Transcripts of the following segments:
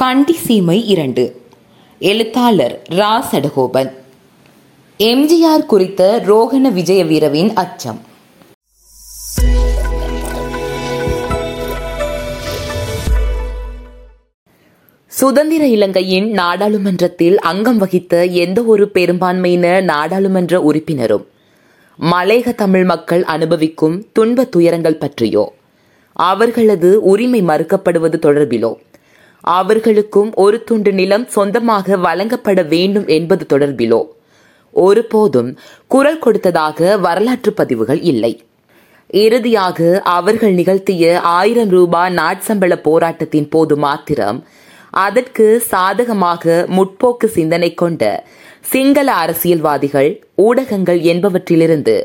கண்டி சீமை இரண்டு. எழுத்தாளர் ரா. சடகோபன். எம்ஜிஆர் குறித்த ரோகண விஜய வீரவின் அச்சம். சுதந்திர இலங்கையின் நாடாளுமன்றத்தில் அங்கம் வகித்த எந்த ஒரு பெரும்பான்மையின நாடாளுமன்ற உறுப்பினரும் மலையக தமிழ் மக்கள் அனுபவிக்கும் துன்ப துயரங்கள் பற்றியோ அவர்களது உரிமை மறுக்கப்படுவது தொடர்பிலோ அவர்களுக்கும் ஒரு துண்டு நிலம் சொந்தமாக வழங்கப்பட வேண்டும் என்பது தொடர்பிலோ. ஒருபோதும் குரல் கொடுத்ததாக வரலாற்று பதிவுகள் இல்லை. இறுதியாக அவர்கள் நிகழ்த்திய ஆயிரம் ரூபாய் நாட்சம்பள போராட்டத்தின் போது மாத்திரம் அதற்கு சாதகமாக முற்போக்கு சிந்தனை கொண்ட சிங்கள அரசியல்வாதிகள் ஊடகங்கள் என்பவற்றிலிருந்து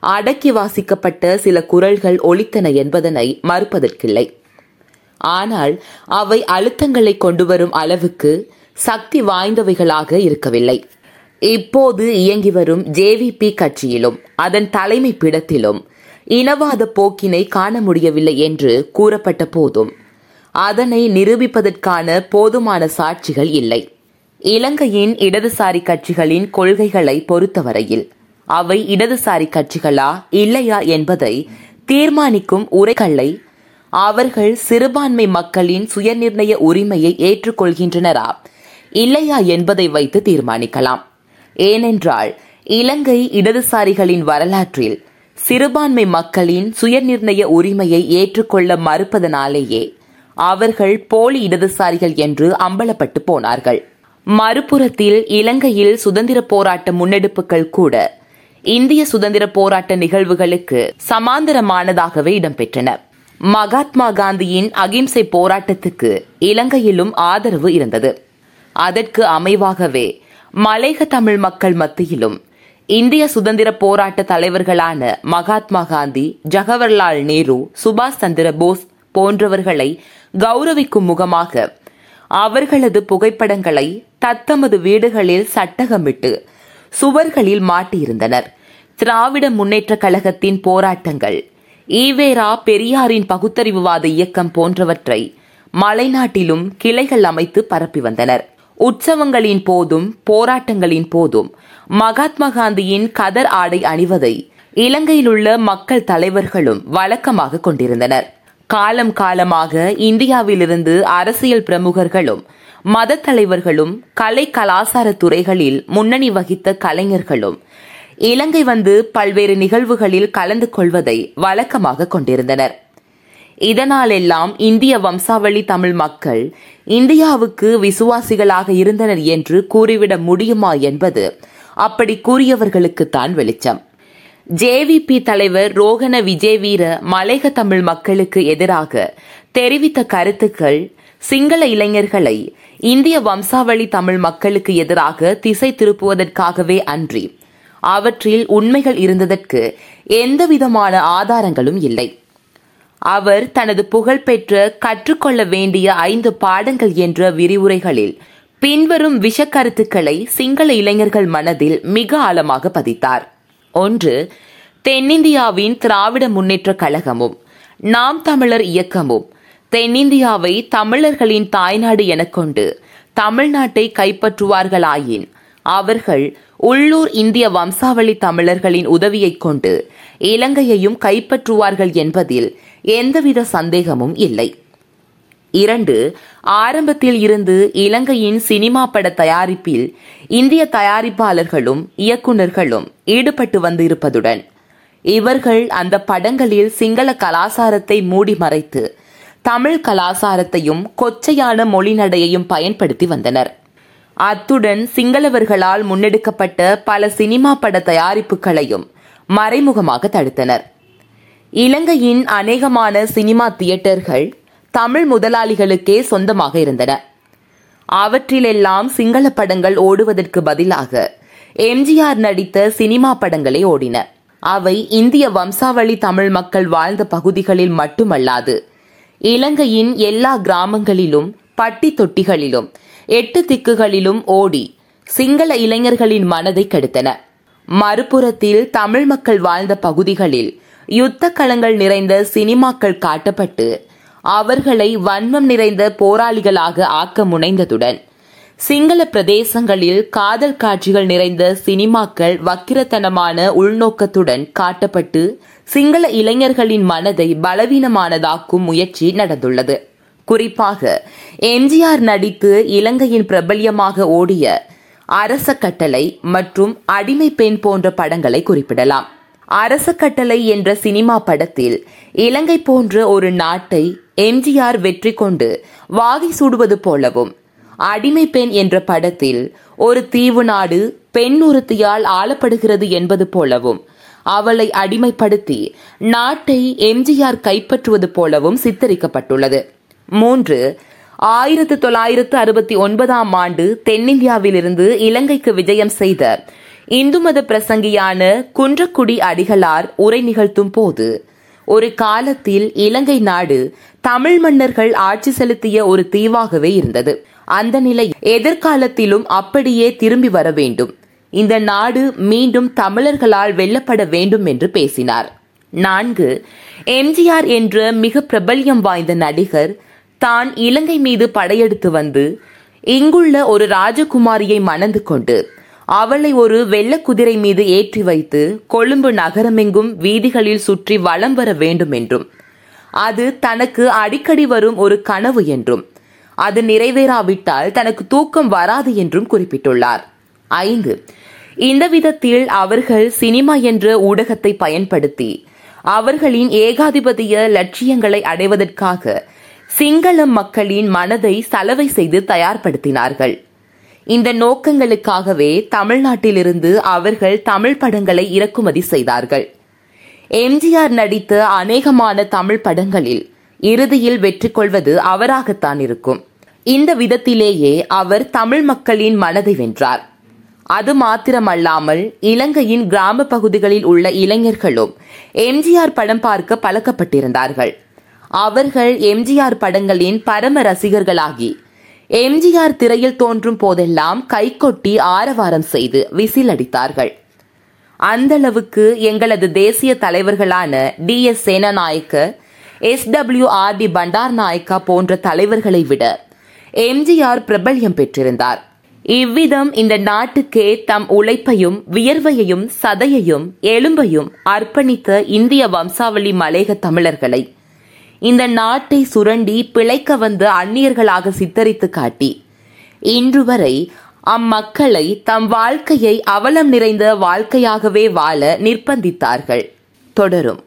அடக்கி வாசிக்கப்பட்ட சில குரல்கள் ஒலித்தன என்பதனை மறுப்பதற்கில்லை. ஆனால் அவை அழுத்தங்களை கொண்டு வரும் அளவுக்கு சக்தி வாய்ந்தவைகளாக இருக்கவில்லை. இப்போது இயங்கி வரும் ஜேவிபி கட்சியிலும் அதன் தலைமை பிடத்திலும் இனவாத போக்கினை காண முடியவில்லை என்று கூறப்பட்ட போதும் அதனை நிரூபிப்பதற்கான போதுமான சாட்சிகள் இல்லை. இலங்கையின் இடதுசாரி கட்சிகளின் கொள்கைகளை பொறுத்தவரையில் அவை இடதுசாரி கட்சிகளா இல்லையா என்பதை தீர்மானிக்கும் உரைகளை அவர்கள் சிறுபான்மை மக்களின் சுயநிர்ணய உரிமையை ஏற்றுக்கொள்கின்றனரா? இல்லையா என்பதை வைத்து தீர்மானிக்கலாம். ஏனென்றால் இலங்கை இடதுசாரிகளின் வரலாற்றில் சிறுபான்மை மக்களின் சுயநிர்ணய உரிமையை ஏற்றுக்கொள்ள மறுப்பதனாலேயே அவர்கள் போலி இடதுசாரிகள் என்று அம்பலப்பட்டு போனார்கள். மறுபுறத்தில் இலங்கையில் சுதந்திர போராட்ட முன்னெடுப்புகள் கூட இந்திய சுதந்திர போராட்ட நிகழ்வுகளுக்கு சமாந்தரமானதாகவே இடம்பெற்றன. மகாத்மா காந்தியின் அகிம்சை போராட்டத்துக்கு இலங்கையிலும் ஆதரவு இருந்தது. அதற்கு அமைவாகவே மலையக தமிழ் மக்கள் மத்தியிலும் இந்திய சுதந்திர போராட்ட தலைவர்களான மகாத்மா காந்தி ஜவஹர்லால் நேரு சுபாஷ் சந்திர போஸ் போன்றவர்களை கௌரவிக்கும் முகமாக அவர்களது புகைப்படங்களை தத்தமது வீடுகளில் சட்டகமிட்டு சுவர்களில் மாட்டியிருந்தனர். திராவிட முன்னேற்ற கழகத்தின் போராட்டங்கள் ஈவேரா பெரியாரின் பகுத்தறிவுவாத இயக்கம் போன்றவற்றை மலைநாட்டிலும் கிளைகள் அமைத்து பரப்பி வந்தனர். உற்சவங்களின் போதும் போராட்டங்களின் போதும் மகாத்மா காந்தியின் கதர் ஆடை அணிவதை இலங்கையில் உள்ள மக்கள் தலைவர்களும் வழக்கமாக கொண்டிருந்தனர். காலம் காலமாக இந்தியாவிலிருந்து அரசியல் பிரமுகர்களும் மத தலைவர்களும் கலை கலாசார துறைகளில் முன்னணி வகித்த கலைஞர்களும் இலங்கை வந்து பல்வேறு நிகழ்வுகளில் கலந்து கொள்வதை வழக்கமாக கொண்டிருந்தனர். இதனாலெல்லாம் இந்திய வம்சாவளி தமிழ் மக்கள் இந்தியாவுக்கு விசுவாசிகளாக இருந்தனர் என்று கூறிவிட முடியுமா என்பது அப்படி கூறியவர்களுக்குத்தான் வெளிச்சம். ஜேவிபி தலைவர் ரோகண விஜயவீர மலையக தமிழ் மக்களுக்கு எதிராக தெரிவித்த கருத்துக்கள் சிங்கள இளைஞர்களை இந்திய வம்சாவளி தமிழ் மக்களுக்கு எதிராக திசை திருப்புவதற்காகவே அன்றி அவற்றில் உண்மைகள் இருந்ததற்கு எந்தவிதமான ஆதாரங்களும் இல்லை. அவர் தனது புகழ்பெற்ற கற்றுக்கொள்ள வேண்டிய ஐந்து பாடங்கள் என்ற விரிவுரைகளில் பின்வரும் விஷக்கருத்துக்களை சிங்கள இளைஞர்கள் மனதில் மிக ஆழமாக பதித்தார். ஒன்று தென்னிந்தியாவின் திராவிட முன்னேற்ற கழகமும் நாம் தமிழர் இயக்கமும். தென்னிந்தியாவை தமிழர்களின் தாய்நாடு எனக் கொண்டு தமிழ்நாட்டை கைப்பற்றுவார்களாயின் அவர்கள் உள்ளூர் இந்திய வம்சாவளி தமிழர்களின் உதவியைக் கொண்டு இலங்கையையும் கைப்பற்றுவார்கள் என்பதில் எந்தவித சந்தேகமும் இல்லை. இரண்டு ஆரம்பத்தில் இருந்து இலங்கையின் சினிமா பட தயாரிப்பில் இந்திய தயாரிப்பாளர்களும் இயக்குநர்களும் ஈடுபட்டு வந்திருப்பதுடன் இவர்கள் அந்த படங்களில் சிங்கள கலாசாரத்தை மூடி மறைத்து தமிழ் கலாசாரத்தையும் கொச்சையான மொழிநடையையும் பயன்படுத்தி வந்தனர். அத்துடன் சிங்களவர்களால் முன்னெடுக்கப்பட்ட பல சினிமா பட தயாரிப்புகளையும் மறைமுகமாக தடுத்தனர். இலங்கையின் அநேகமான சினிமா தியேட்டர்கள் தமிழ் முதலாளிகளுக்கே சொந்தமாக இருந்தன. அவற்றிலெல்லாம் சிங்கள படங்கள் ஓடுவதற்கு பதிலாக எம்ஜிஆர் நடித்த சினிமா படங்களே ஓடின. அவை இந்திய வம்சாவளி தமிழ் மக்கள் வாழ்ந்த பகுதிகளில் மட்டுமல்லாது இலங்கையின் எல்லா கிராமங்களிலும் பட்டி தொட்டிகளிலும் எட்டு திக்குகளிலும் ஓடி சிங்கள இளைஞர்களின் மனதை கெடுத்தன. மறுபுறத்தில் தமிழ் மக்கள் வாழ்ந்த பகுதிகளில் யுத்த களங்கள் நிறைந்த சினிமாக்கள் காட்டப்பட்டு அவர்களை வன்மம் நிறைந்த போராளிகளாக ஆக்க முனைந்ததுடன் சிங்கள பிரதேசங்களில் காதல் காட்சிகள் நிறைந்த சினிமாக்கள் வக்கிரத்தனமான உள்நோக்கத்துடன் காட்டப்பட்டு சிங்கள இளைஞர்களின் மனதை பலவீனமானதாக்கும் முயற்சி நடந்துள்ளது. குறிப்பாக எம்ஜிஆர் நடித்து இலங்கையின் பிரபல்யமாக ஓடிய அரச கட்டளை மற்றும் அடிமை பெண் போன்ற படங்களை குறிப்பிடலாம். அரச கட்டளை என்ற சினிமா படத்தில் இலங்கை போன்ற ஒரு நாட்டை எம்ஜிஆர் வெற்றி கொண்டு வாகை சூடுவது போலவும் அடிமை பெண் என்ற படத்தில் ஒரு தீவு நாடு பெண் ஒருத்தியால் ஆளப்படுகிறது என்பது போலவும் அவளை அடிமைப்படுத்தி நாட்டை எம்ஜிஆர் கைப்பற்றுவது போலவும் சித்தரிக்கப்பட்டுள்ளது. மூன்று ஆயிரத்து தொள்ளாயிரத்து அறுபத்தி ஒன்பதாம் ஆண்டு தென்னிந்தியாவிலிருந்து இலங்கைக்கு விஜயம் செய்த இந்து மத பிரசங்கியான குன்றக்குடி அடிகளார் உரை நிகழ்த்தும் போது ஒரு காலத்தில் இலங்கை நாடு தமிழ் மன்னர்கள் ஆட்சி செலுத்திய ஒரு தீவாகவே இருந்தது. அந்த நிலை எதிர்காலத்திலும் அப்படியே திரும்பி வர வேண்டும். இந்த நாடு மீண்டும் தமிழர்களால் வெல்லப்பட வேண்டும் என்று பேசினார். நான்கு எம்ஜிஆர் என்ற மிக பிரபல்யம் வாய்ந்த நடிகர் தான் இலங்கை மீது படையெடுத்து வந்து இங்குள்ள ஒரு ராஜகுமாரியை மணந்து கொண்டு அவளை ஒரு வெள்ள குதிரை மீது ஏற்றி வைத்து கொழும்பு நகரமெங்கும் வீதிகளில் சுற்றி வலம் வர வேண்டும் என்றும் அது தனக்கு அடிக்கடி வரும் ஒரு கனவு என்றும் அது நிறைவேறாவிட்டால் தனக்கு தூக்கம் வராது என்றும் குறிப்பிட்டுள்ளார். ஐந்து. இந்த விதத்தில் அவர்கள் சினிமா என்ற ஊடகத்தை பயன்படுத்தி அவர்களின் ஏகாதிபதிய லட்சியங்களை அடைவதற்காக சிங்கள மக்களின் மனதை சலவை செய்து தயார்படுத்தினார்கள். இந்த நோக்கங்களுக்காகவே தமிழ்நாட்டிலிருந்து அவர்கள் தமிழ் படங்களை இறக்குமதி செய்தார்கள். எம்ஜிஆர் நடித்த அநேகமான தமிழ் படங்களில் இறுதியில் வெற்றி கொள்வது அவராகத்தான் இருக்கும். இந்த விதத்திலேயே அவர் தமிழ் மக்களின் மனதை வென்றார். அது மாத்திரமல்லாமல் இலங்கையின் கிராம பகுதிகளில் உள்ள இளைஞர்களும் எம்ஜிஆர் படம் பார்க்க பழக்கப்பட்டிருந்தார்கள். அவர்கள் எம்ஜிஆர் படங்களின் பரம ரசிகர்களாகி. எம்ஜிஆர் திரையில் தோன்றும் போதெல்லாம் கைகொட்டி ஆரவாரம் செய்து விசில் அடித்தார்கள் அந்த அளவுக்கு எங்களது தேசிய தலைவர்களான D S Senanayake S W R D Bandaranaike போன்ற தலைவர்களை விட எம்ஜிஆர் பிரபல்யம் பெற்றிருந்தார். இவ்விதம் இந்த நாட்டுக்கே தம் உழைப்பையும் வியர்வையையும் சதையையும் எலும்பையும் அர்ப்பணித்த இந்திய வம்சாவளி மலேக தமிழர்களை இந்த நாட்டை சுரண்டி பிழைக்க வந்த அந்நியர்களாக சித்தரித்து காட்டி. இன்று வரை அம்மக்களை தம் வாழ்க்கையை அவலம் நிறைந்த வாழ்க்கையாகவே வாழ நிர்பந்தித்தார்கள். தொடரும்.